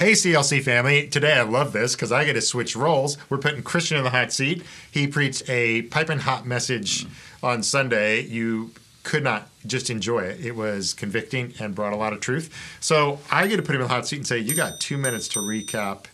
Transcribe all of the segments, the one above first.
Hey, CLC family. Today I love this because I get to switch roles. We're putting Christian in the hot seat. He preached a piping hot message on Sunday. You could not just enjoy it. It was convicting and brought a lot of truth. So I get to put him in the hot seat and say, You got two minutes to recap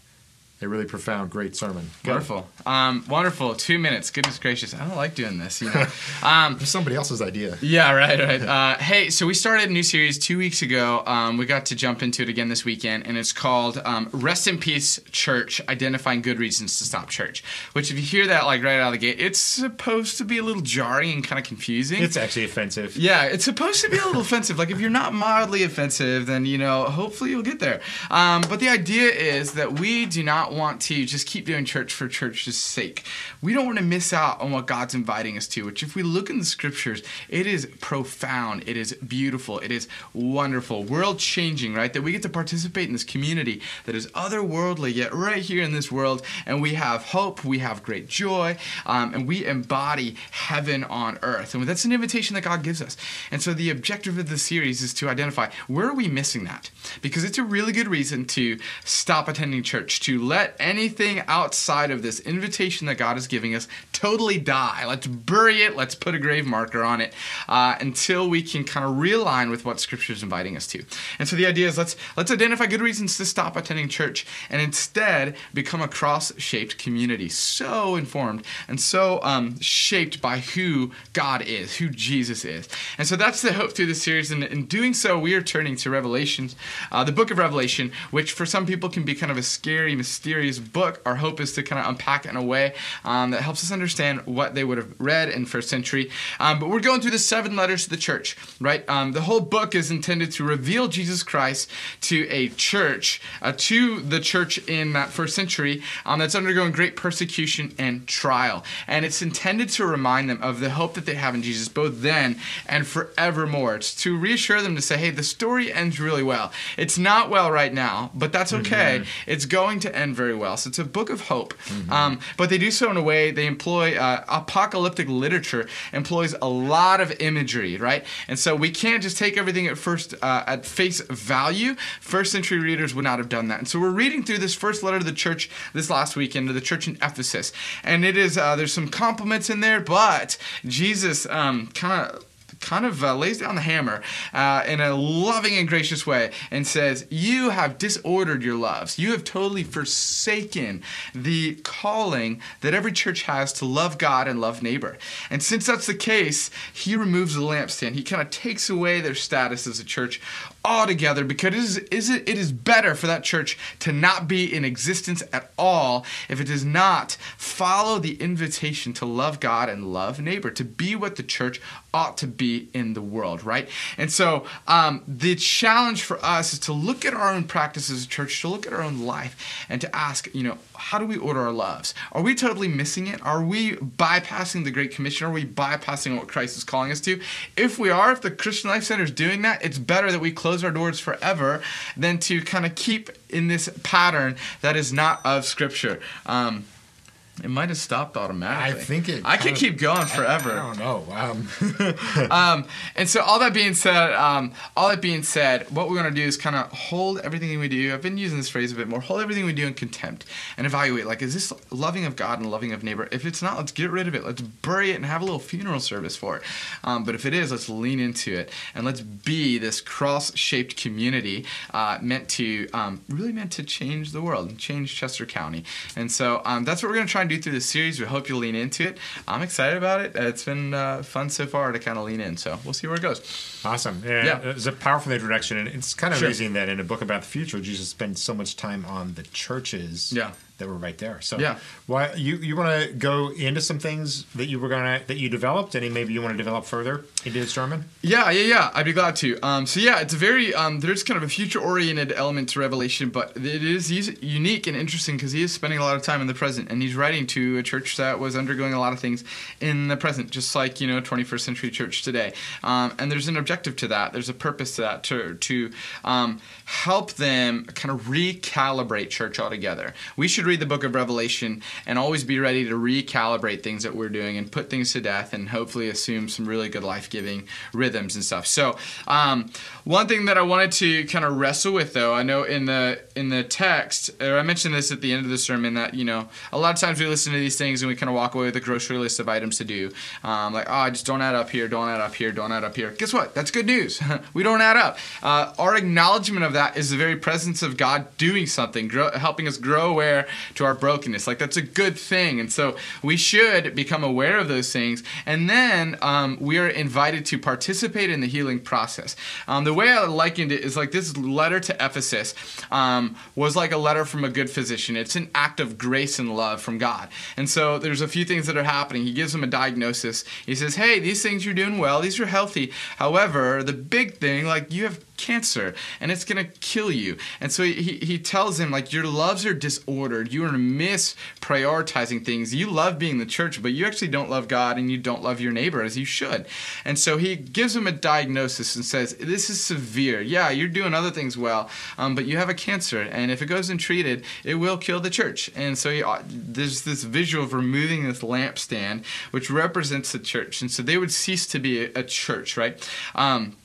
a really profound, great sermon. Go. Wonderful. Um, wonderful. Two minutes. Goodness gracious. I don't like doing this, you know. Um, somebody else's idea. yeah, right, right. Uh, hey, so we started a new series two weeks ago. Um, we got to jump into it again this weekend, and it's called um, Rest in Peace Church Identifying Good Reasons to Stop Church. Which, if you hear that like right out of the gate, it's supposed to be a little jarring and kind of confusing. It's actually offensive. Yeah, it's supposed to be a little offensive. Like if you're not mildly offensive, then you know, hopefully you'll get there. Um, but the idea is that we do not want to just keep doing church for church's sake. We don't want to miss out on what God's inviting us to. Which, if we look in the scriptures, it is profound. It is beautiful. It is wonderful, world changing. Right, that we get to participate in this community that is otherworldly, yet right here in this world, and we have hope. We have great joy, um, and we embody heaven on earth. And that's an invitation that God gives us. And so the objective of the series is to identify where are we missing that? Because it's a really good reason to stop attending church, to let anything outside of this invitation that God is giving us totally die. Let's bury it. Let's put a grave marker on it uh, until we can kind of realign with what Scripture is inviting us to. And so the idea is let's let's identify good reasons to stop attending church and instead become a cross-shaped community, so informed and so um, shaped by who God is, who Jesus is. And so that's the hope through this series. And in doing so, we are turning to Revelations, uh, the book of Revelation, which for some people can be kind of a scary, mysterious book. Our hope is to kind of unpack it in a way um, that helps us understand what they would have read in first century. Um, but we're going through the seven letters to the church, right? Um, the whole book is intended to reveal Jesus Christ to a church, uh, to the church in that first century um, that's undergoing great persecution and trial. And it's intended to remind them of the hope that they have in Jesus, both then and forevermore. It's to reassure them to say, hey, the story ends really well. It's not well right now, but that's okay. It's going to end very well. So it's a book of hope. Um, but they do so in a way, they employ uh, apocalyptic literature, employs a lot of imagery, right? And so we can't just take everything at first, uh, at face value. First century readers would not have done that. And so we're reading through this first letter to the church this last weekend to the church in Ephesus. And it is, uh, there's some compliments in there, but Jesus um, kind of kind of uh, lays down the hammer uh, in a loving and gracious way and says, You have disordered your loves. You have totally forsaken the calling that every church has to love God and love neighbor. And since that's the case, he removes the lampstand. He kind of takes away their status as a church altogether because it is, is it, it is better for that church to not be in existence at all if it does not follow the invitation to love God and love neighbor, to be what the church ought to be in the world, right? And so um, the challenge for us is to look at our own practice as a church, to look at our own life, and to ask, you know, how do we order our loves? Are we totally missing it? Are we bypassing the Great Commission? Are we bypassing what Christ is calling us to? If we are, if the Christian Life Center is doing that, it's better that we close our doors forever than to kind of keep in this pattern that is not of Scripture. Um, it might have stopped automatically. I think it I could kinda- keep going forever. I don't know. Um, Um, and so all that being said, um, all that being said, what we're gonna do is kind of hold everything we do. I've been using this phrase a bit more. Hold everything we do in contempt and evaluate. Like, is this loving of God and loving of neighbor? If it's not, let's get rid of it. Let's bury it and have a little funeral service for it. Um, but if it is, let's lean into it and let's be this cross-shaped community uh, meant to um, really meant to change the world and change Chester County. And so um, that's what we're gonna try and do through the series. We hope you'll lean into it. I'm excited about it. It's been uh, fun so far to kind of lean in. So we'll see where it goes. Awesome. Yeah, Yeah. It was a powerful introduction. And it's kind of Sure. amazing that in a book about the future, Jesus spends so much time on the churches Yeah. That were right there. So Yeah. why you, you want to go into some things that you were gonna that you developed and maybe you want to develop further into the sermon? Yeah, yeah, yeah. I'd be glad to. Um, so yeah, it's a very um, there's kind of a future-oriented element to Revelation, but it is he's unique and interesting because he is spending a lot of time in the present, and he's writing to a church that was undergoing a lot of things in the present, just like you know 21st century church today. Um, and there's an objective to that. There's a purpose to that to to um, help them kind of recalibrate church altogether. We should should read the book of Revelation and always be ready to recalibrate things that we're doing and put things to death and hopefully assume some really good life giving rhythms and stuff. So, um, one thing that I wanted to kind of wrestle with, though, I know in the in the text, or I mentioned this at the end of the sermon, that you know a lot of times we listen to these things and we kind of walk away with a grocery list of items to do, um, like oh, I just don't add up here, don't add up here, don't add up here. Guess what? That's good news. we don't add up. Uh, our acknowledgement of that is the very presence of God doing something, grow, helping us grow aware to our brokenness. Like that's a good thing, and so we should become aware of those things, and then um, we are invited to participate in the healing process. Um, the way I likened it is like this letter to Ephesus um, was like a letter from a good physician. It's an act of grace and love from God, and so there's a few things that are happening. He gives them a diagnosis. He says, "Hey, these things you're doing well. These are healthy. However, the big thing, like you have cancer and it's going to kill you. And so he, he tells him, like, your loves are disordered. You are misprioritizing things. You love being the church, but you actually don't love God and you don't love your neighbor as you should. And so he gives him a diagnosis and says, this is severe. Yeah, you're doing other things well, um, but you have a cancer. And if it goes untreated, it will kill the church. And so he, uh, there's this visual of removing this lampstand, which represents the church. And so they would cease to be a, a church, right? Um,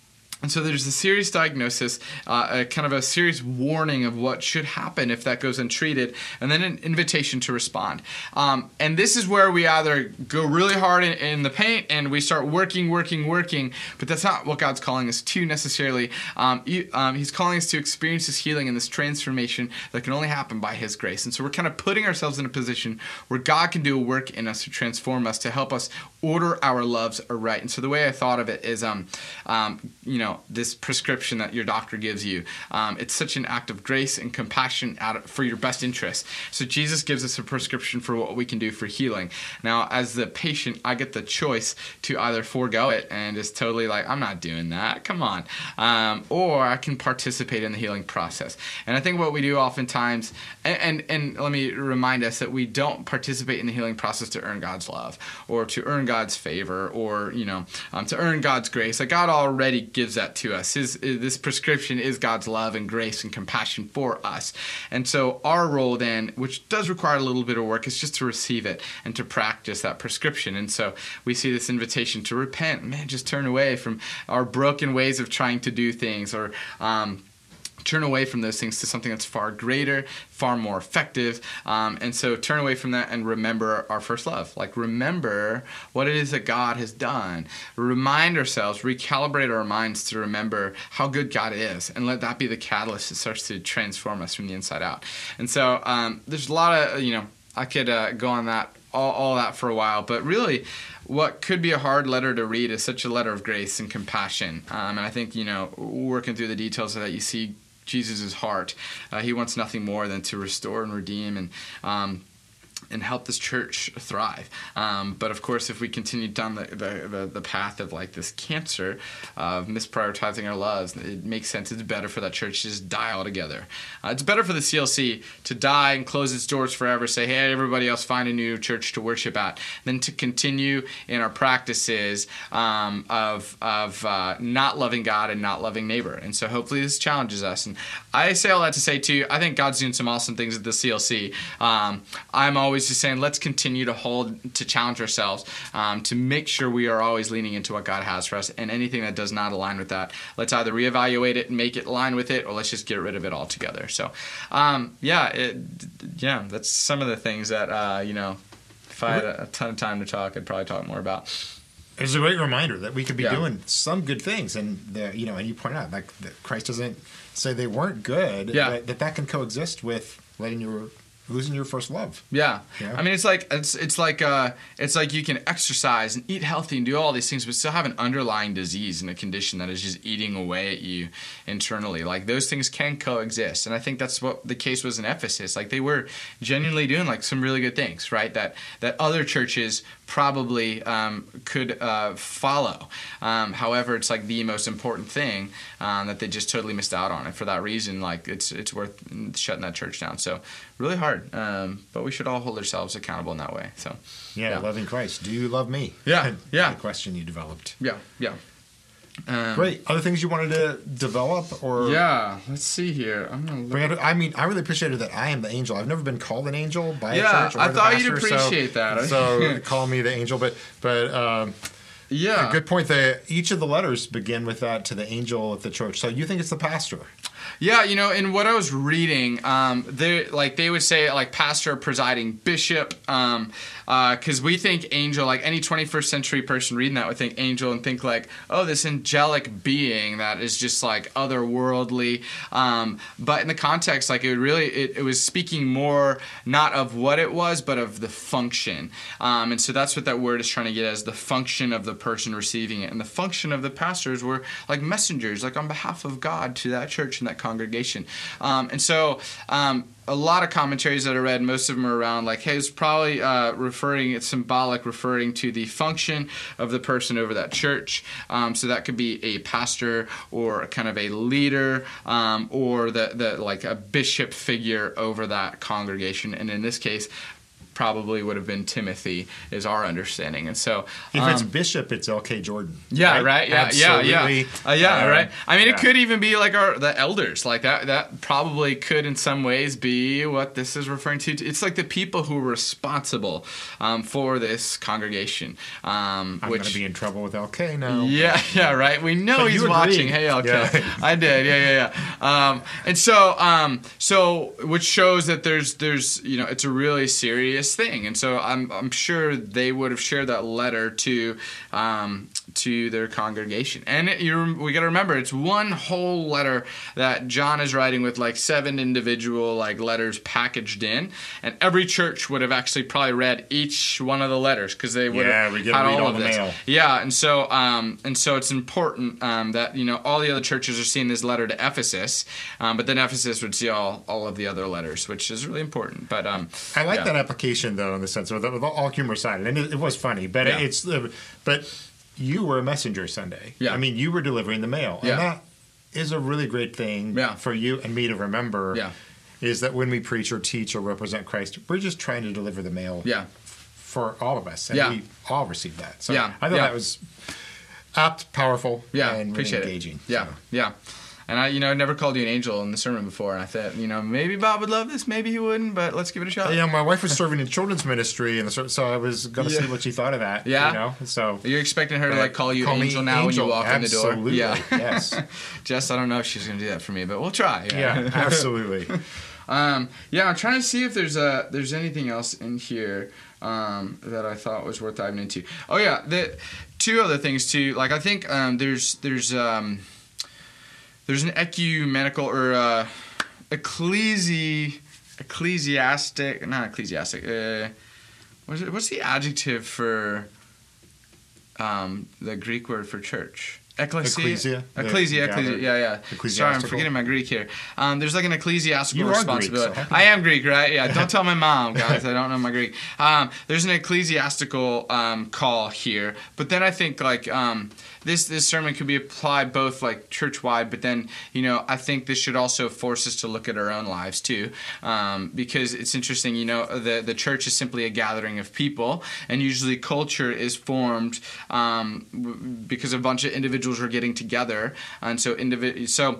and so there's a serious diagnosis, uh, a kind of a serious warning of what should happen if that goes untreated, and then an invitation to respond. Um, and this is where we either go really hard in, in, the paint and we start working, working, working, but that's not what God's calling us to necessarily. Um, um, he's calling us to experience this healing and this transformation that can only happen by His grace. And so we're kind of putting ourselves in a position where God can do a work in us to transform us, to help us order our loves aright. And so the way I thought of it is, um, um, you know, this prescription that your doctor gives you. Um, it's such an act of grace and compassion of, for your best interest. So Jesus gives us a prescription for what we can do for healing. Now, as the patient, I get the choice to either forego it and just totally like, I'm not doing that. Come on. Um, or I can participate in the healing process. And I think what we do oftentimes, and, and, and let me remind us that we don't participate in the healing process to earn God's love or to earn God's favor or, you know, um, to earn God's grace. Like God already gives that to us. His, this prescription is God's love and grace and compassion for us. And so our role then, which does require a little bit of work, is just to receive it and to practice that prescription. And so we see this invitation to repent. Man, just turn away from our broken ways of trying to do things or um, turn away from those things to something that's far greater, far more effective. Um, and so turn away from that and remember our first love. Like remember what it is that God has done. Remind ourselves, recalibrate our minds to remember how good God is, and let that be the catalyst that starts to transform us from the inside out. And so um, there's a lot of you know I could uh, go on that all, all that for a while, but really what could be a hard letter to read is such a letter of grace and compassion. Um, and I think, you know, working through the details of that, you see Jesus' heart. Uh, he wants nothing more than to restore and redeem and um, and help this church thrive. Um, but of course, if we continue down the, the, the, the, path of like this cancer of misprioritizing our loves, it makes sense. It's better for that church to just die altogether. Uh, it's better for the CLC to die and close its doors forever, say, hey, everybody else find a new church to worship at, than to continue in our practices um, of, of uh, not loving God and not loving neighbor. And so hopefully this challenges us. And I say all that to say, too, I think God's doing some awesome things at the CLC. Um, I'm always always just saying let's continue to hold to challenge ourselves um, to make sure we are always leaning into what God has for us, and anything that does not align with that, let's either reevaluate it and make it align with it, or let's just get rid of it altogether. So, um, yeah, it, yeah, that's some of the things that uh, you know. If I had a ton of time to talk, I'd probably talk more about. It's a great reminder that we could be yeah. doing some good things, and the, you know, and you point out like that Christ doesn't say they weren't good. Yeah. that that can coexist with letting your losing your first love. Yeah. yeah. I mean, it's like it's it's like uh, it's like you can exercise and eat healthy and do all these things, but still have an underlying disease and a condition that is just eating away at you internally. Like those things can coexist, and I think that's what the case was in Ephesus. Like they were genuinely doing like some really good things, right? That that other churches probably um, could uh, follow. Um, however, it's like the most important thing um, that they just totally missed out on, and for that reason, like it's it's worth shutting that church down. So really hard, um, but we should all hold ourselves accountable in that way. So yeah, yeah. loving Christ. Do you love me? Yeah, yeah. The question you developed. Yeah, yeah. Um, Great. Other things you wanted to develop or Yeah, let's see here. I'm gonna look. I mean, I really appreciated that I am the angel. I've never been called an angel by Yeah, a church. Or I thought you'd pastor, so- appreciate that. So call me the angel, but but um, Yeah, a good point. That each of the letters begin with that to the angel at the church. So you think it's the pastor? Yeah, you know, in what I was reading, um, they like they would say like pastor, presiding bishop, um, because we think angel, like any 21st century person reading that would think angel and think like, oh, this angelic being that is just like otherworldly. Um, but in the context, like it really, it, it was speaking more not of what it was, but of the function. Um, and so that's what that word is trying to get as the function of the person receiving it. And the function of the pastors were like messengers, like on behalf of God to that church and that congregation. Um, and so, um, a lot of commentaries that I read, most of them are around like, hey, it's probably uh, referring, it's symbolic, referring to the function of the person over that church. Um, so that could be a pastor or kind of a leader um, or the, the like a bishop figure over that congregation. And in this case, probably would have been Timothy, is our understanding. And so, If it's um, bishop, it's L.K. Jordan. yeah, right. Yeah, Absolutely. yeah, yeah. Uh, yeah, Um, right. I mean, it could even be like our the elders, like that. That probably could, in some ways, be what this is referring to. It's like the people who are responsible um, for this congregation. Um, I'm which going to be in trouble with L.K. now. yeah, yeah, right. We know But he's watching. Hey, L.K. Yeah. I did. Yeah, yeah, yeah. Um, and so, um, so which shows that there's, there's, you know, it's a really serious thing. And so, I'm, I'm sure they would have shared that letter to, um, to their congregation. And it, you, we got to remember, it's one whole letter that John is writing with like seven individual like letters packaged in, and every church would have actually probably read each one of the letters because they would Yeah, have we get had all all of the this. mail. Yeah, and so um, and so it's important um, that you know all the other churches are seeing this letter to Ephesus, um, but then Ephesus would see all all of the other letters, which is really important. But um, I like yeah. that application though, in the sense of all humor aside, and it, it was funny, but Yeah. it's uh, but you were a messenger Sunday. Yeah. I mean, you were delivering the mail, Yeah. and that is a really great thing Yeah. for you and me to remember. Yeah. Is that when we preach or teach or represent Christ, we're just trying to deliver the mail Yeah, for all of us, and Yeah. we all receive that. So Yeah, I thought yeah. that was apt, powerful, yeah, and really appreciate engaging. it. Yeah, So. yeah. And I, you know, I never called you an angel in the sermon before, and I thought, you know, maybe Bob would love this, maybe he wouldn't, but let's give it a shot. Yeah, my wife was serving in children's ministry, and so so I was going to Yeah. see what she thought of that. Yeah. you know, so You're expecting her to like call you me angel now angel. when you walk Absolutely. in the door. Yeah, yes, Jess, I don't know if she's gonna do that for me, but we'll try. yeah, absolutely. Um, yeah, I'm trying to see if there's a there's anything else in here um, that I thought was worth diving into. Oh yeah, the two other things too. Like I think um, there's there's um, there's an ecumenical or uh, ecclesi ecclesiastic not ecclesiastic. Uh, what's it, what's the adjective for um, the Greek word for church? Ecclesia. Ecclesia. Ecclesia. Ecclesia. Yeah, yeah. Sorry, I'm forgetting my Greek here. Um, there's like an ecclesiastical You are Greek, responsibility. so I am Greek, right? Yeah. Don't tell my mom, guys. I don't know my Greek. Um, there's an ecclesiastical um, call here, but then I think like um, this this sermon could be applied both like church wide, but then you know I think this should also force us to look at our own lives too, um, because it's interesting. You know, the the church is simply a gathering of people, and usually culture is formed um, because a bunch of individuals are getting together, and so individ so.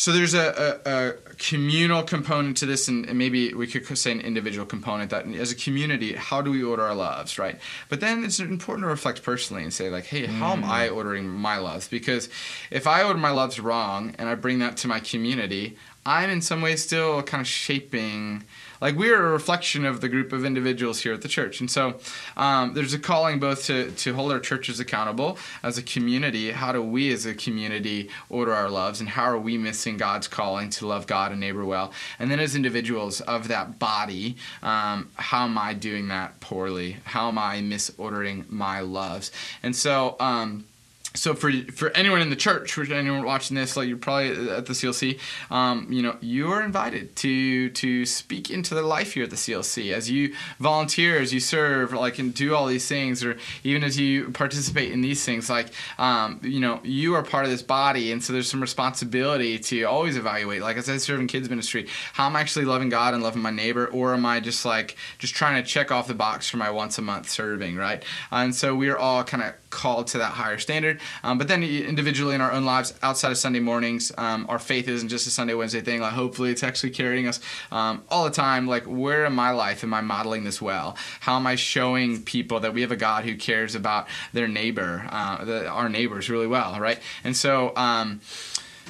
So there's a, a, a communal component to this, and, and maybe we could say an individual component. That as a community, how do we order our loves, right? But then it's important to reflect personally and say, like, hey, how am I mm. ordering my loves? Because if I order my loves wrong and I bring that to my community, I'm in some ways still kind of shaping. Like we're a reflection of the group of individuals here at the church, and so um, there's a calling both to to hold our churches accountable as a community. How do we, as a community, order our loves, and how are we missing God's calling to love God and neighbor well? And then as individuals of that body, um, how am I doing that poorly? How am I misordering my loves? And so. Um, so for for anyone in the church, for anyone watching this, like you're probably at the CLC, um, you know, you are invited to to speak into the life here at the CLC as you volunteer, as you serve, like and do all these things, or even as you participate in these things. Like, um, you know, you are part of this body, and so there's some responsibility to always evaluate. Like as I serve in kids ministry, how am I actually loving God and loving my neighbor, or am I just like just trying to check off the box for my once a month serving, right? And so we are all kind of called to that higher standard. Um, but then individually in our own lives, outside of Sunday mornings, um, our faith isn't just a Sunday Wednesday thing. Like hopefully it's actually carrying us um, all the time. Like where in my life am I modeling this well? How am I showing people that we have a God who cares about their neighbor, uh, the, our neighbors really well, right? And so.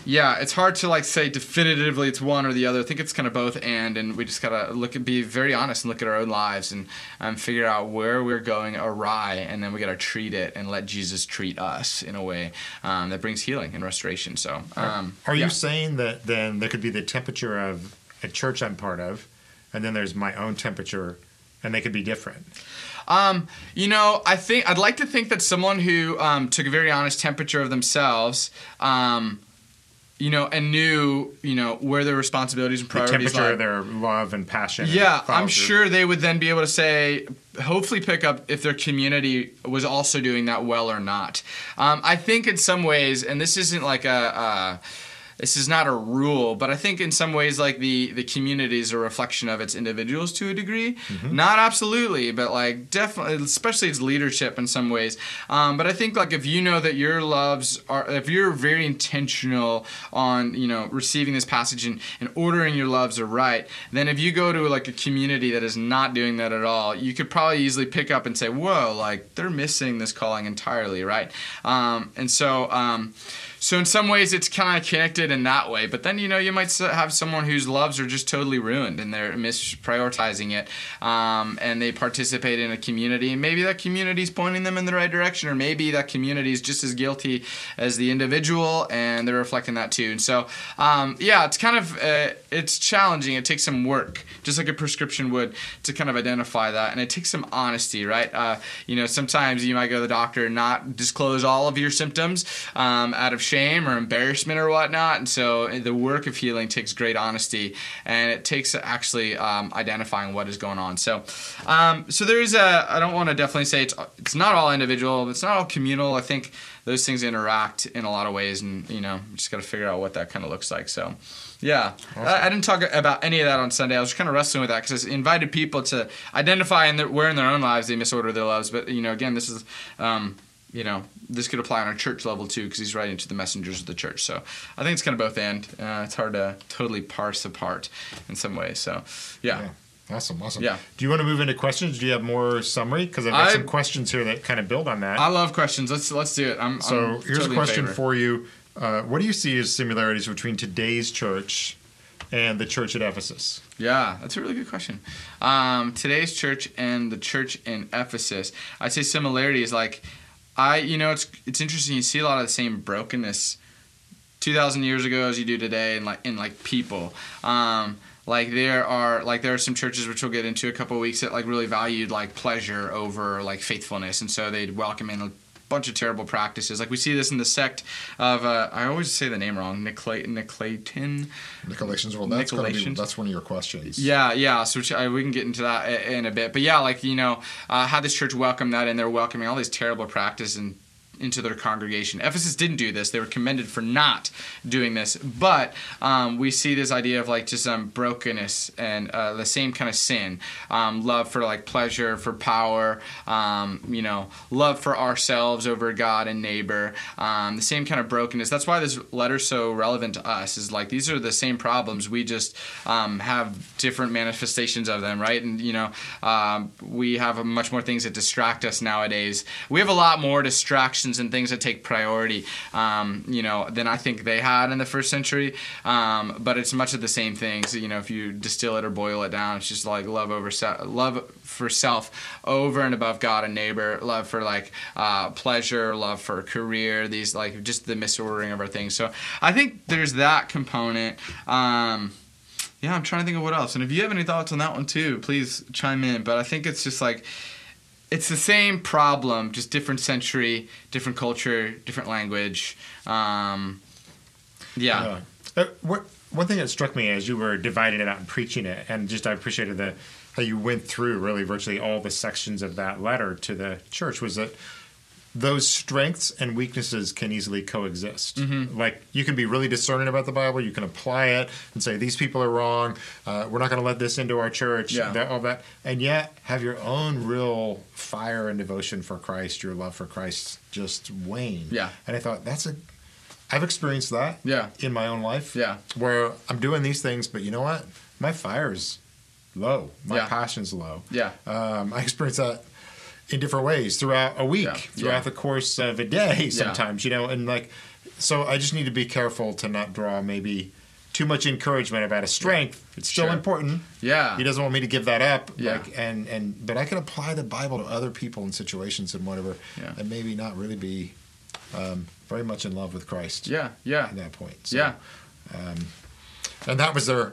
Yeah, it's hard to like say definitively it's one or the other. I think it's kind of both and, and we just gotta look and be very honest and look at our own lives and um, figure out where we're going awry, and then we gotta treat it and let Jesus treat us in a way um, that brings healing and restoration. So, um, are yeah. you saying that then there could be the temperature of a church I'm part of, and then there's my own temperature, and they could be different? Um, you know, I think I'd like to think that someone who um, took a very honest temperature of themselves. Um, you know, and knew, you know, where their responsibilities and priorities The temperature lie. of their love and passion. and Yeah, I'm follow-through. sure they would then be able to say, hopefully, pick up if their community was also doing that well or not. Um, I think in some ways, and this isn't like a. Uh, this is not a rule, but I think in some ways, like the the community is a reflection of its individuals to a degree. Not absolutely, but like definitely, especially its leadership in some ways. Um, but I think like if you know that your loves are, if you're very intentional on you know receiving this passage and, and ordering your loves are right, then if you go to like a community that is not doing that at all, you could probably easily pick up and say, whoa, like they're missing this calling entirely, right? Um, and so. Um, so in some ways, it's kind of connected in that way. But then you know you might have someone whose loves are just totally ruined and they're misprioritizing it, um, and they participate in a community, and maybe that community is pointing them in the right direction, or maybe that community is just as guilty as the individual, and they're reflecting that too. And so, um, yeah, it's kind of uh, it's challenging. It takes some work, just like a prescription would, to kind of identify that, and it takes some honesty, right? Uh, you know, sometimes you might go to the doctor and not disclose all of your symptoms um, out of shame or embarrassment or whatnot, and so uh, the work of healing takes great honesty, and it takes actually um, identifying what is going on. So, um, so there is a. I don't want to definitely say it's it's not all individual, it's not all communal. I think those things interact in a lot of ways, and you know, just got to figure out what that kind of looks like. So. Yeah, I, I didn't talk about any of that on Sunday. I was kind of wrestling with that because I invited people to identify in their, where in their own lives they misorder their loves. But you know, again, this is, um, you know, this could apply on a church level too because he's writing to the messengers of the church. So I think it's kind of both and. Uh, it's hard to totally parse apart in some ways. So yeah. Yeah. Awesome, awesome. Yeah. Do you want to move into questions? Do you have more summary? Because I've got I- some questions here that kind of build on that. I love questions. Let's let's do it. I'm so I'm here's totally a question for you. Uh, what do you see as similarities between today's church and the church at Ephesus? Yeah, that's a really good question. Um, today's church and the church in Ephesus, I'd say similarities. Like, I, you know, it's it's interesting. You see a lot of the same brokenness, two thousand years ago as you do today, and like in like people. Um, like there are like there are some churches which we'll get into a couple weeks that like really valued like pleasure over like faithfulness, and so they'd welcome in bunch of terrible practices. Like we see this in the sect of uh, I always say the name wrong, Nicla- Nicolaitans. Nicolations. Well, that's be that's one of your questions. Yeah, yeah. So which, uh, we can get into that in a bit. But yeah, like you know, uh, how this church welcomed that, and they're welcoming all these terrible practices and into their congregation. Ephesus didn't do this; they were commended for not doing this. But um, we see this idea of like just um, brokenness and uh, the same kind of sin, um, love for like pleasure, for power, um, you know, love for ourselves over God and neighbor, um, the same kind of brokenness. That's why this letter's so relevant to us. Is like these are the same problems. We just um, have different manifestations of them, right? And you know, we have much more things that distract us nowadays. We have a lot more distractions and things that take priority, um, you know, than I think they had in the first century. Um, but it's much of the same things. You know, if you distill it or boil it down, it's just like love over se- love for self over and above God and neighbor, love for like uh, pleasure, love for career. These like just the misordering of our things. So I think there's that component. Um, yeah, I'm trying to think of what else. And if you have any thoughts on that one too, please chime in. But I think it's just like it's the same problem, just different century, different culture, different language. Um, yeah. Uh, what one thing that struck me as you were dividing it out and preaching it, and just I appreciated the how you went through really virtually all the sections of that letter to the church was that those strengths and weaknesses can easily coexist. Mm-hmm. Like you can be really discerning about the Bible, you can apply it and say these people are wrong. Uh, we're not going to let this into our church. Yeah. That, all that, and yet have your own real fire and devotion for Christ, your love for Christ, just wane. Yeah. And I thought that's a. I've experienced that. Yeah. In my own life. Yeah. Where I'm doing these things, but you know what? My fire's low. My Yeah. passion's low. Yeah. Um, I experienced that in different ways throughout a week, Yeah. throughout Yeah. the course of a day, sometimes, you know, and like, so I just need to be careful to not draw maybe too much encouragement about a strength. It's still Sure. important. Yeah. He doesn't want me to give that up. Yeah. Like, and, and, but I can apply the Bible to other people and situations and whatever, Yeah. and maybe not really be um, very much in love with Christ Yeah. Yeah. at that point. So, Yeah. and that was their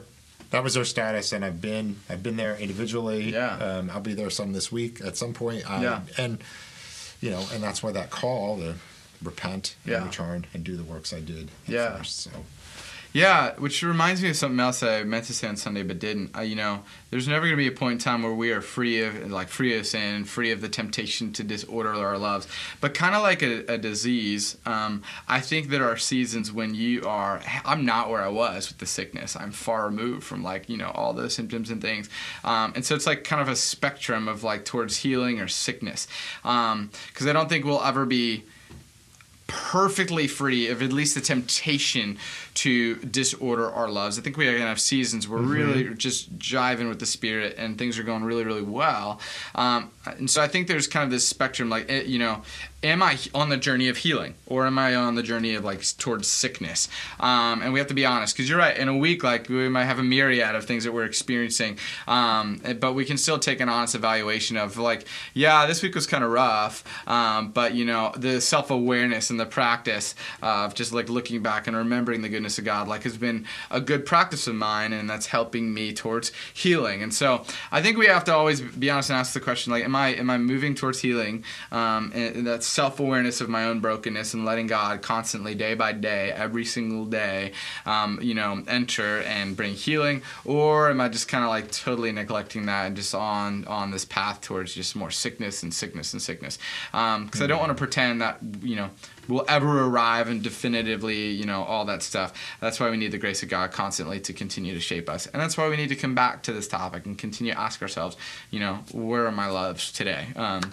that was their status and i've been i've been there individually Yeah. um, i'll be there some this week at some point um, Yeah. and you know and that's why that call to repent and Yeah. return and do the works i did Yeah. first so Yeah, which reminds me of something else I meant to say on Sunday but didn't. Uh, you know, there's never going to be a point in time where we are free of like free of sin, free of the temptation to disorder our loves. But kind of like a, a disease, um, I think there are seasons when you are. I'm not where I was with the sickness. I'm far removed from like you know all those symptoms and things, um, and so it's like kind of a spectrum of like towards healing or sickness. Because I don't think we'll ever be perfectly free of at least the temptation to disorder our loves. I think we are going to have seasons where we're really just jiving with the spirit and things are going really, really well. Um, and so I think there's kind of this spectrum, like, eh, you know, am I on the journey of healing or am I on the journey of like towards sickness? Um, and we have to be honest because you're right. In a week, like we might have a myriad of things that we're experiencing, um, but we can still take an honest evaluation of like, yeah, this week was kind of rough, um, but you know, the self awareness and the practice of just like looking back and remembering the goodness of God, like has been a good practice of mine, and that's helping me towards healing. And so I think we have to always be honest and ask the question, like, am I am I moving towards healing? Um, and and that self awareness of my own brokenness and letting God constantly, day by day, every single day, um, you know, enter and bring healing, or am I just kind of like totally neglecting that and just on on this path towards just more sickness and sickness and sickness? Because I don't want to pretend that you know will ever arrive and definitively, you know, all that stuff. That's why we need the grace of God constantly to continue to shape us. And that's why we need to come back to this topic and continue to ask ourselves, you know, where are my loves today? Um,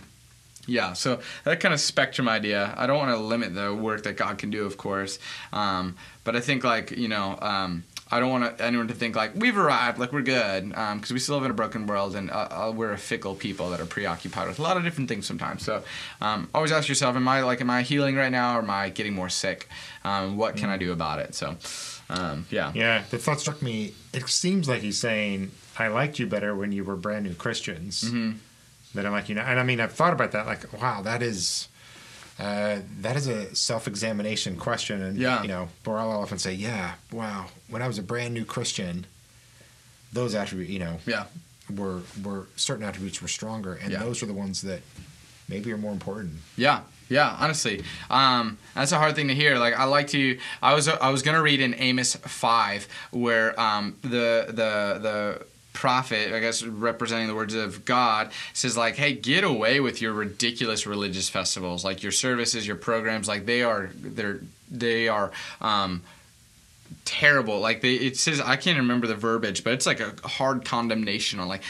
yeah, so that kind of spectrum idea. I don't want to limit the work that God can do, of course, um, but I think like you know, um, I don't want anyone to think like we've arrived, like we're good, because we still live in a broken world and uh, uh, we're a fickle people that are preoccupied with a lot of different things sometimes. So um, always ask yourself, am I like, am I healing right now, or am I getting more sick? Um, what can I do about it? So, um, yeah, yeah the thought struck me it seems like he's saying i liked you better when you were brand new christians Mm-hmm. Than I'm like you know, and i mean i've thought about that like wow that is uh, that is a self-examination question and Yeah. you know Borrell will often say yeah wow when i was a brand new christian those attributes you know yeah, were were certain attributes were stronger and Yeah. those are the ones that maybe are more important Yeah, yeah. Honestly, um, that's a hard thing to hear. Like I like to. I was I was gonna read in Amos five where um, the the the prophet, I guess representing the words of God, says like, "Hey, get away with your ridiculous religious festivals, like your services, your programs. Like they are they're they are." Um, terrible. Like they it says i can't remember the verbiage but it's like a hard condemnation on like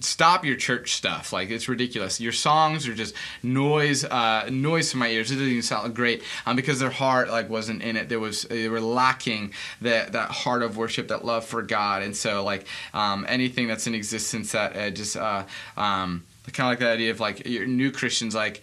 stop your church stuff. Like it's ridiculous. Your songs are just noise uh noise to my ears. It doesn't even sound great um, because their heart like wasn't in it. There was they were lacking that that heart of worship that love for god. And so like um anything that's in existence that uh, just uh um kind of like the idea of like new christians like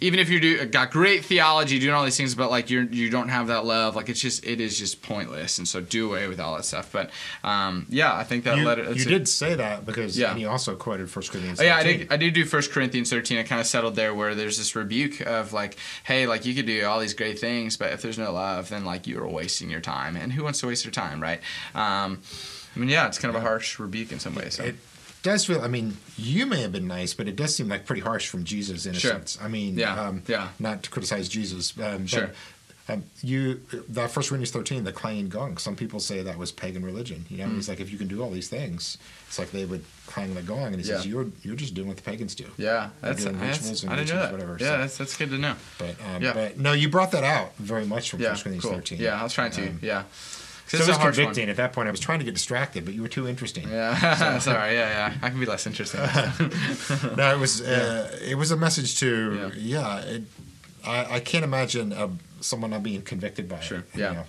even if you do got great theology, doing all these things, but like you're you don't have that love, like it's just it is just pointless, and so do away with all that stuff. But um, yeah, I think that you, letter. you did say that because Yeah. and you also quoted First Corinthians Oh, yeah, I did. I did do First Corinthians thirteen. I kind of settled there, where there's this rebuke of like, hey, like you could do all these great things, but if there's no love, then like you're wasting your time, and who wants to waste their time, right? Um, I mean, yeah, it's kind of a harsh rebuke in some ways. So. It does feel. I mean, you may have been nice, but it does seem like pretty harsh from Jesus in a Sure. sense. I mean, Yeah, um, yeah. Not to criticize Jesus, um, Sure. But Um, you that First Corinthians thirteen, the clanging gong. Some people say that was pagan religion. You know, Hmm. he's like, if you can do all these things, it's like they would clang the gong, and he says, you're you're just doing what the pagans do. Yeah, that's, doing that's rituals and I didn't know that. whatever, yeah, so- that's that's good to know. But um, Yeah. but no, you brought that out very much from Yeah, First Corinthians cool. thirteen. Yeah, I was trying to. Um, yeah. So it was harsh one. convicting. At that point, I was trying to get distracted, but you were too interesting. Yeah, sorry. Yeah, yeah. I can be less interesting. no, it was uh, it was a message to Yeah. yeah. it, I, I can't imagine uh, someone not being convicted by Sure, it. you yeah. know.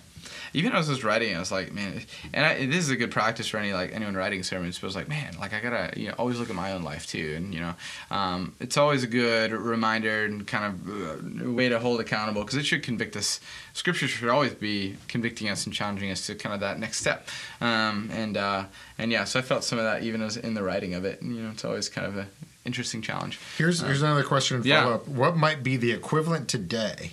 Even as I was writing, I was like, man, and I, this is a good practice for any like anyone writing sermons. But I was like, man, like I gotta you know always look at my own life too, and you know, um, it's always a good reminder and kind of uh, way to hold accountable because it should convict us. Scripture should always be convicting us and challenging us to kind of that next step. Um, and uh, and yeah, so I felt some of that even as in the writing of it. And, you know, it's always kind of a interesting challenge. Here's here's another question Uh, yeah. follow up. What might be the equivalent today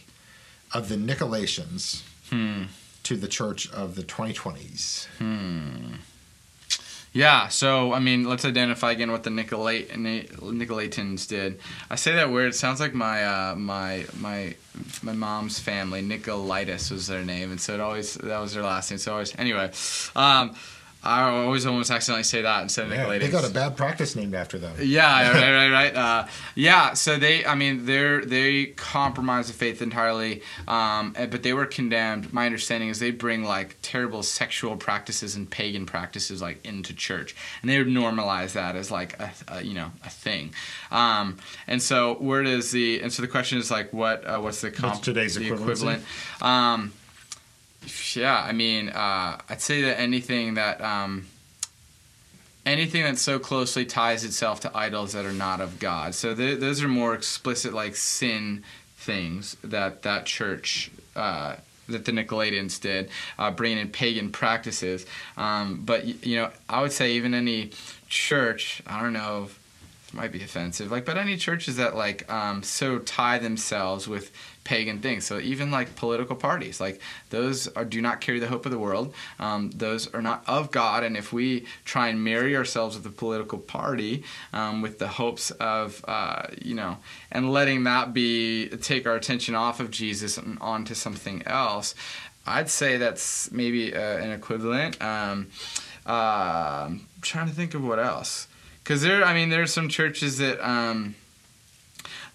of the Nicolaitans Hmm. To the church of the 2020s? Hmm. Yeah, so I mean, let's identify again what the Nicolait, Ni- Nicolaitans did. I say that weird. It sounds like my uh, my my my mom's family. Nicolaitis was their name, and so it always that was their last name. So always anyway, um, I always almost accidentally say that instead of Yeah, Nicolaitans. they got a bad practice named after them. Yeah, right, right, right. Uh, yeah, so they, I mean, they're they compromise the faith entirely, um, but they were condemned. My understanding is they bring like terrible sexual practices and pagan practices like into church, and they would normalize that as like a, a you know a thing. Um, and so where does the and so the question is like what uh, what's the comp- today's the equivalent? Um, yeah, I mean, uh, I'd say that anything that. Um, anything that so closely ties itself to idols that are not of God. So th- those are more explicit, like sin things that that church. Uh, that the Nicolaitans did, uh, bringing in pagan practices. Um, but you know, I would say even any church, I don't know, might be offensive, like, but any churches that like um, so tie themselves with pagan things. So even like political parties, like those are do not carry the hope of the world. Um, those are not of God. And if we try and marry ourselves with a political party um, with the hopes of uh, you know, and letting that be take our attention off of Jesus and onto something else, I'd say that's maybe uh, an equivalent. Um, uh, I'm trying to think of what else. Because there, I mean, there are some churches that um,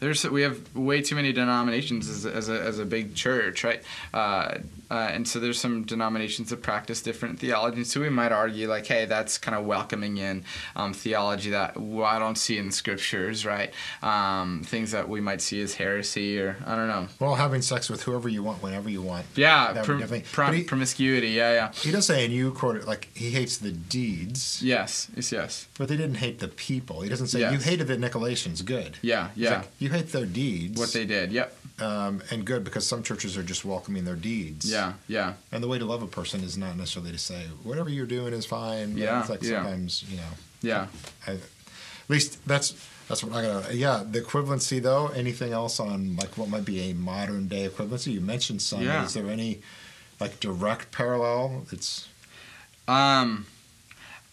there's we have way too many denominations as, a- as a as a big church, right? Uh, uh, and so there's some denominations that practice different theologies. So we might argue like, hey, that's kind of welcoming in um, theology that well, I don't see in the scriptures, right? Um, things that we might see as heresy or I don't know. Well, having sex with whoever you want, whenever you want. Yeah, prom- definitely- prom- he- promiscuity. Yeah, yeah. He does say, and you quote it like he hates the deeds, Yes, yes, yes. but they didn't hate the people. He doesn't say you hated the Nicolaitans. Good. Yeah, yeah. You hate their deeds. What they did. Yep. um, and good because some churches are just welcoming their deeds. Yeah, yeah. And the way to love a person is not necessarily to say whatever you're doing is fine. Yeah, It's like yeah. sometimes you know. Yeah. I, at least that's that's what I gotta. Yeah, the equivalency though. Anything else on like what might be a modern day equivalency? You mentioned some. Yeah. Is there any like direct parallel? It's Um,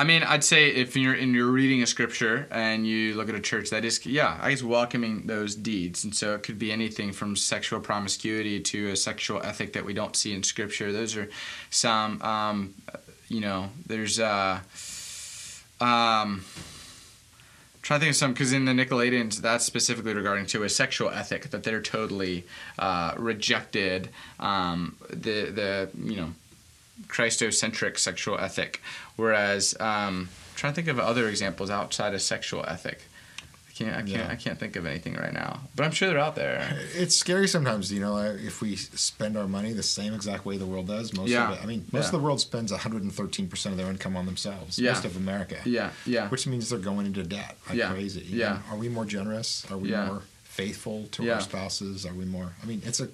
I mean, I'd say if you're in you're reading a scripture and you look at a church that is, yeah, I guess welcoming those deeds, and so it could be anything from sexual promiscuity to a sexual ethic that we don't see in scripture. Those are some, um, you know, there's uh, um. Trying to think of some because in the Nicolaitans, that's specifically regarding to a sexual ethic that they're totally uh, rejected. Um, the the you know Christocentric sexual ethic, whereas um, I'm trying to think of other examples outside of sexual ethic. I can't, I can't, Yeah. I can't think of anything right now, but I'm sure they're out there. it's scary sometimes. You know, if we spend our money the same exact way the world does. Most Yeah. of it. I mean, most Yeah. of the world spends 113 percent of their income on themselves. Yeah. Most of America. Yeah, yeah, Which means they're going into debt like Yeah. crazy. You Yeah. know, Are we more generous? Are we more faithful to our spouses? Are we more? I mean, it's a,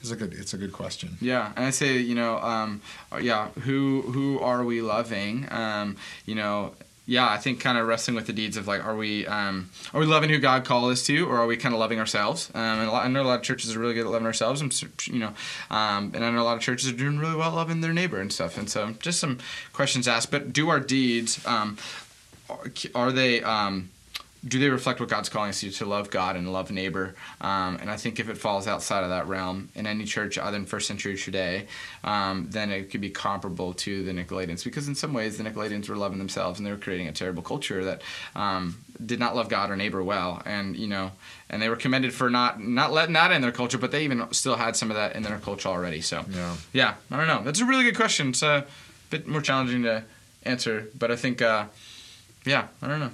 it's a good, it's a good question. yeah. And I say, you know, um, yeah, who who are we loving? Um, you know. Yeah, I think kind of wrestling with the deeds of like, are we um, are we loving who God called us to, or are we kind of loving ourselves? Um, and lot, I know a lot of churches are really good at loving ourselves. I'm, you know, um, and I know a lot of churches are doing really well loving their neighbor and stuff. And so, just some questions asked. But do our deeds um, are, are they um, do they reflect what God's calling us to to love God and love neighbor? Um, and I think if it falls outside of that realm in any church, other than first century today, um, then it could be comparable to the Nicolaitans because in some ways the Nicolaitans were loving themselves and they were creating a terrible culture that um, did not love God or neighbor well, and you know, and they were commended for not not letting that in their culture, but they even still had some of that in their culture already. So Yeah. yeah, I don't know. That's a really good question. It's a bit more challenging to answer, but I think, uh, yeah, I don't know.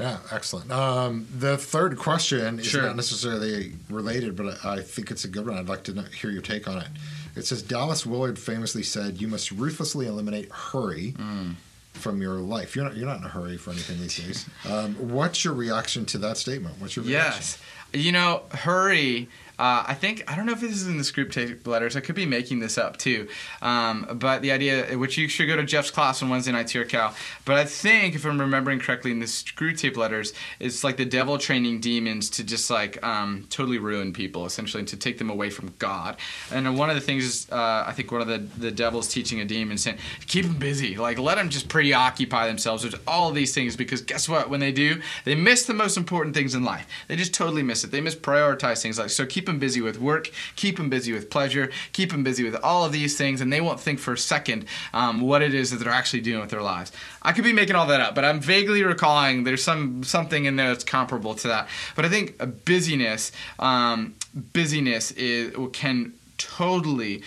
Yeah, excellent. Um, the third question is Sure. not necessarily related, but I I think it's a good one. I'd like to know, hear your take on it. It says Dallas Willard famously said, "You must ruthlessly eliminate hurry Mm. from your life." You're not you're not in a hurry for anything these days. Um, what's your reaction to that statement? What's your reaction? Yes. You know, hurry. Uh, I think I don't know if this is in the Screwtape letters. I could be making this up too. Um, but the idea, which you should go to Jeff's class on Wednesday nights here Cal. But I think if I'm remembering correctly, in the Screwtape letters, it's like the devil training demons to just like um, totally ruin people, essentially, to take them away from God. And one of the things is, uh, I think one of the the devil's teaching a demon saying, keep them busy, like let them just preoccupy themselves with all these things, because guess what? When they do, they miss the most important things in life. They just totally miss it. They misprioritize things like so. Keep them busy with work, keep them busy with pleasure, keep them busy with all of these things, and they won't think for a second um, what it is that they're actually doing with their lives. I could be making all that up, but I'm vaguely recalling there's some something in there that's comparable to that. But I think busyness, um, busyness is can totally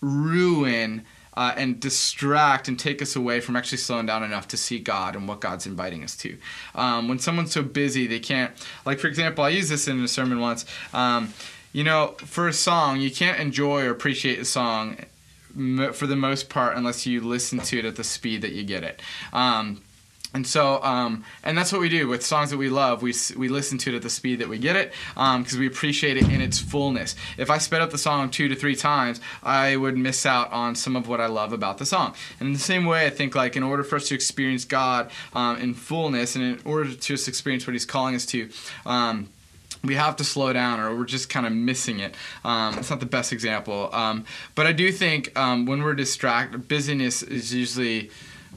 ruin uh, and distract and take us away from actually slowing down enough to see God and what God's inviting us to. Um, when someone's so busy, they can't, like, for example, I used this in a sermon once. Um, you know, for a song, you can't enjoy or appreciate a song for the most part unless you listen to it at the speed that you get it. Um, and so, um, and that's what we do with songs that we love. We, we listen to it at the speed that we get it because we appreciate it in its fullness. If I sped up the song two to three times, I would miss out on some of what I love about the song. And in the same way, I think like in order for us to experience God um, in fullness and in order to just experience what He's calling us to, um, we have to slow down or we're just kind of missing it. Um, it's not the best example. Um, but I do think um, when we're distracted, busyness is usually,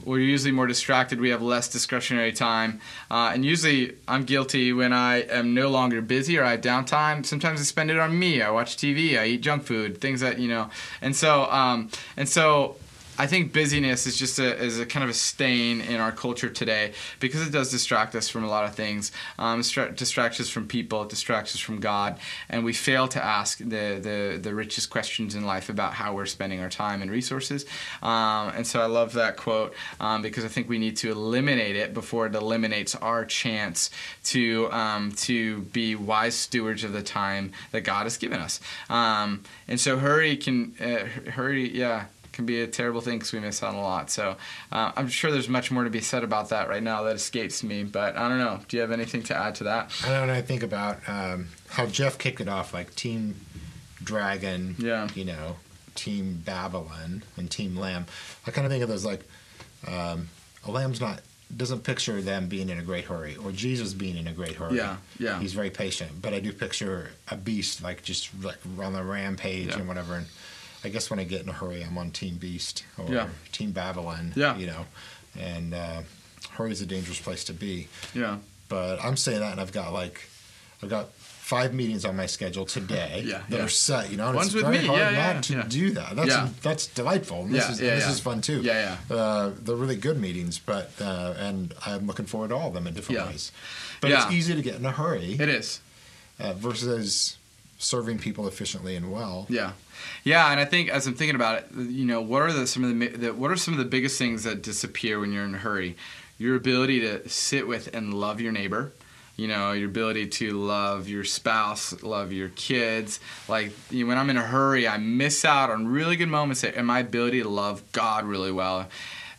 we're usually more distracted. We have less discretionary time. Uh, and usually I'm guilty when I am no longer busy or I have downtime. Sometimes I spend it on me. I watch TV, I eat junk food, things that, you know. And so, um, and so, I think busyness is just a is a kind of a stain in our culture today because it does distract us from a lot of things. Um, distra- distracts us from people, distracts us from God, and we fail to ask the, the the richest questions in life about how we're spending our time and resources. Um, and so I love that quote um, because I think we need to eliminate it before it eliminates our chance to um, to be wise stewards of the time that God has given us. Um, and so hurry can uh, hurry, yeah can be a terrible thing because we miss out on a lot. So uh, I'm sure there's much more to be said about that right now that escapes me. But I don't know. Do you have anything to add to that? I don't know. I think about um, how Jeff kicked it off, like Team Dragon, Yeah. you know, Team Babylon, and Team Lamb. I kind of think of those like um, a lamb's not doesn't picture them being in a great hurry or Jesus being in a great hurry. Yeah, yeah. He's very patient, but I do picture a beast like just like on the rampage Yeah. and whatever. And I guess when I get in a hurry, I'm on Team Beast or Yeah. Team Babylon. Yeah. you know, and uh, hurry is a dangerous place to be Yeah. but I'm saying that, and I've got like, I've got five meetings on my schedule today Yeah, that yeah. are set. You know, and it's very me. hard Yeah, yeah, not to yeah. do that. That's Yeah. that's delightful. And this Yeah, is yeah, this yeah. is fun too. Yeah, Uh, they're really good meetings, but uh, and I'm looking forward to all of them in different Yeah. ways. But Yeah. it's easy to get in a hurry It is. uh, versus serving people efficiently and well. Yeah, yeah, and I think as I'm thinking about it, you know, what are the some of the, the what are some of the biggest things that disappear when you're in a hurry? Your ability to sit with and love your neighbor. You know, your ability to love your spouse, love your kids. Like you know, when I'm in a hurry, I miss out on really good moments and my ability to love God really well.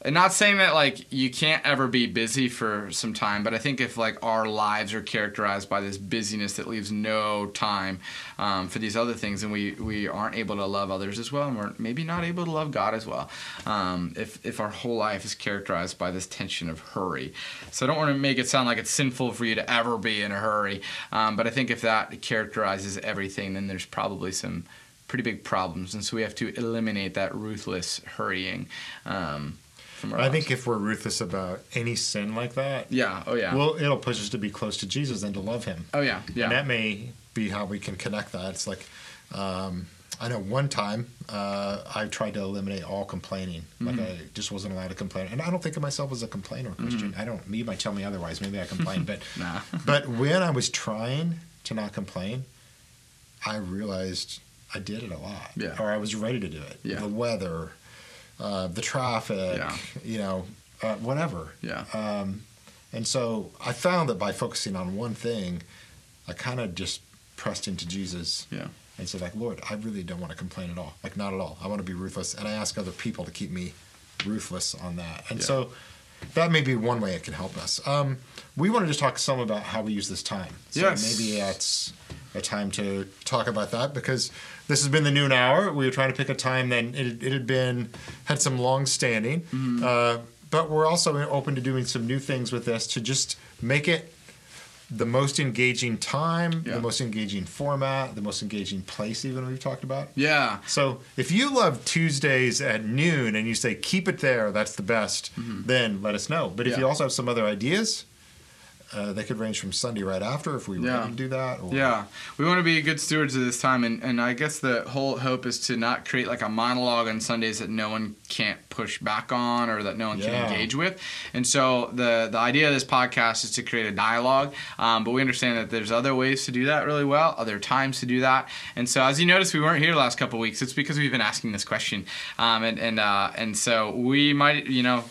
And not saying that like you can't ever be busy for some time, but I think if like our lives are characterized by this busyness that leaves no time um, for these other things, and we we aren't able to love others as well, and we're maybe not able to love God as well. Um, if if our whole life is characterized by this tension of hurry, so I don't want to make it sound like it's sinful for you to ever be in a hurry, um, but I think if that characterizes everything, then there's probably some pretty big problems, and so we have to eliminate that ruthless hurrying. Um, from our I lives. think if we're ruthless about any sin like that, Yeah. Oh yeah. well, it'll push us to be close to Jesus and to love Him. oh yeah. Yeah. And that may be how we can connect that. It's like, um, I know one time uh, I tried to eliminate all complaining. Like Mm-hmm. I just wasn't allowed to complain. And I don't think of myself as a complainer Christian. Mm-hmm. I don't. You might tell me otherwise. Maybe I complain, but Nah. but when I was trying to not complain, I realized I did it a lot. Yeah. Or I was ready to do it. Yeah. The weather, uh, the traffic, Yeah. you know, uh, whatever. Yeah. Um, and so I found that by focusing on one thing, I kind of just pressed into Jesus Yeah. and said, like, Lord, I really don't want to complain at all. Like, not at all. I want to be ruthless. And I ask other people to keep me ruthless on that. And Yeah. so that may be one way it can help us. Um, we want to just talk some about how we use this time. So Yes. maybe it's a time to talk about that because this has been the noon hour. We were trying to pick a time then it, it had been had some long standing, Mm-hmm. uh, but we're also open to doing some new things with this to just make it the most engaging time, Yeah. the most engaging format, the most engaging place. Even we've talked about. Yeah. So if you love Tuesdays at noon and you say keep it there, that's the best, then let us know. But if Mm-hmm. Yeah. you also have some other ideas, uh, they could range from Sunday right after if we Yeah. do that. Or, Yeah, we want to be good stewards of this time, and, and I guess the whole hope is to not create like a monologue on Sundays that no one can't push back on or that no one Yeah. can engage with. And so the the idea of this podcast is to create a dialogue, um, but we understand that there's other ways to do that really well, other times to do that. And so as you notice, we weren't here the last couple of weeks. It's because we've been asking this question, um, and and uh, and so we might you know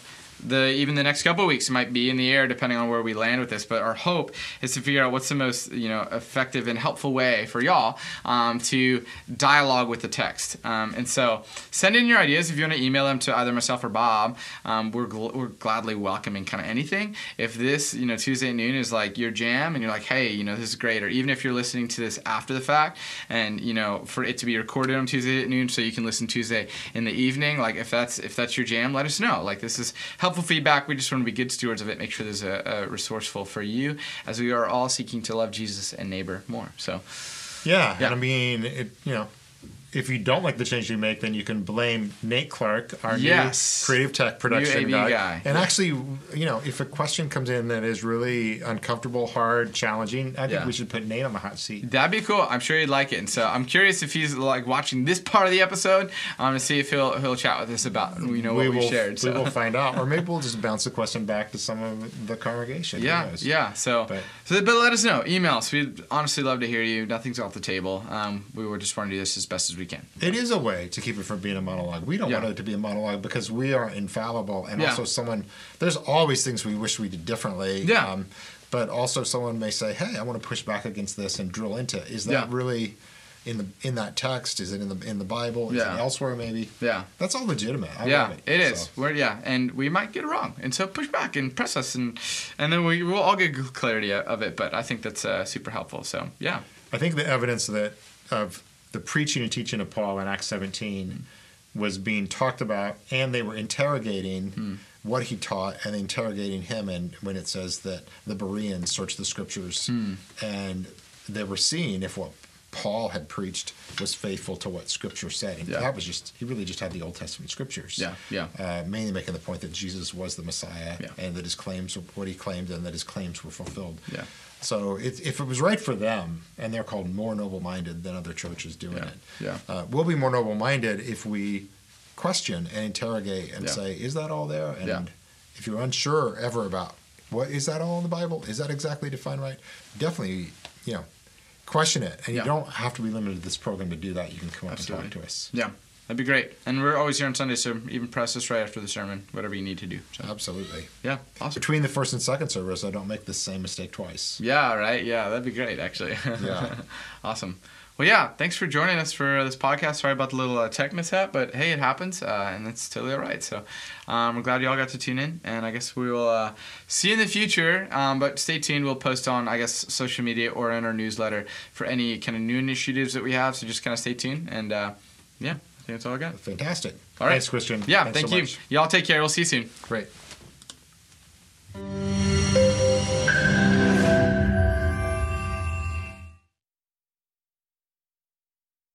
the even the next couple weeks might be in the air depending on where we land with this but our hope is to figure out what's the most you know effective and helpful way for y'all um, to dialogue with the text. Um, and so send in your ideas. If you want to email them to either myself or bob um, we're, gl- we're gladly welcoming kind of anything. If this you know tuesday noon is like your jam and you're like hey you know this is great or even if you're listening to this after the fact and you know for it to be recorded on tuesday at noon so you can listen tuesday in the evening like if that's if that's your jam let us know. Like this is helpful feedback we just want to be good stewards of it make sure there's a, a resourceful for you as we are all seeking to love jesus and neighbor more so Yeah, Yeah. and I mean, it, you know, if you don't like the change you make, then you can blame Nate Clark, our Yes. new creative tech production guy. guy. And actually, you know, if a question comes in that is really uncomfortable, hard, challenging, I think Yeah. we should put Nate on the hot seat. That'd be cool. I'm sure he'd like it. And so I'm curious if he's like watching this part of the episode um, to see if he'll he'll chat with us about you know what we, will, shared. So. we will find out, or maybe we'll just bounce the question back to some of the congregation. Yeah, yeah. So, But- so, but let us know. Email us. We'd honestly love to hear you. Nothing's off the table. Um, we were just trying to do this as best as we can. It is a way to keep it from being a monologue. We don't Yeah. want it to be a monologue because we are infallible, and Yeah. also someone. There's always things we wish we did differently. Yeah. Um, but also, someone may say, "Hey, I want to push back against this and drill into. it. Is that Yeah. really in the in that text? Is it in the in the Bible? Is Yeah. it elsewhere? Maybe. Yeah. That's all legitimate. I yeah, it. it is. So, We're yeah, and we might get it wrong, and so push back and press us, and and then we will all get clarity of it. But I think that's uh, super helpful. So yeah, I think the evidence that of the preaching and teaching of Paul in Acts 17 was being talked about, and they were interrogating Hmm. what he taught and interrogating him. And when it says that the Bereans searched the scriptures, Hmm. and they were seeing if what Paul had preached was faithful to what Scripture said. And Yeah. that was just he really just had the Old Testament scriptures. Yeah, yeah. Uh, mainly making the point that Jesus was the Messiah, Yeah. and that his claims, were what he claimed, and that his claims were fulfilled. Yeah. So it, if it was right for them, and they're called more noble-minded than other churches doing Yeah, it, yeah. Uh, we'll be more noble-minded if we question and interrogate and Yeah. say, "Is that all there?" And Yeah. if you're unsure ever about what is that all in the Bible, is that exactly defined right? Definitely, you know, question it. And Yeah. you don't have to be limited to this program to do that. You can come up Absolutely. and talk to us. yeah, that'd be great. And we're always here on Sunday, so even press us right after the sermon, whatever you need to do. So Absolutely. yeah, awesome. Between the first and second service, I don't make the same mistake twice. Yeah, right. Yeah, that'd be great, actually. Yeah. awesome. Well, yeah, thanks for joining us for this podcast. Sorry about the little uh, tech mishap, but hey, it happens, uh, and that's totally all right. So um, we're glad you all got to tune in, and I guess we will uh, see you in the future. Um, but stay tuned. We'll post on, I guess, social media or in our newsletter for any kind of new initiatives that we have. So just kind of stay tuned, and uh, yeah, I think that's all I got. Fantastic. All right. Thanks, Christian. Yeah, Thanks thank so you. much. Y'all take care. We'll see you soon. Great.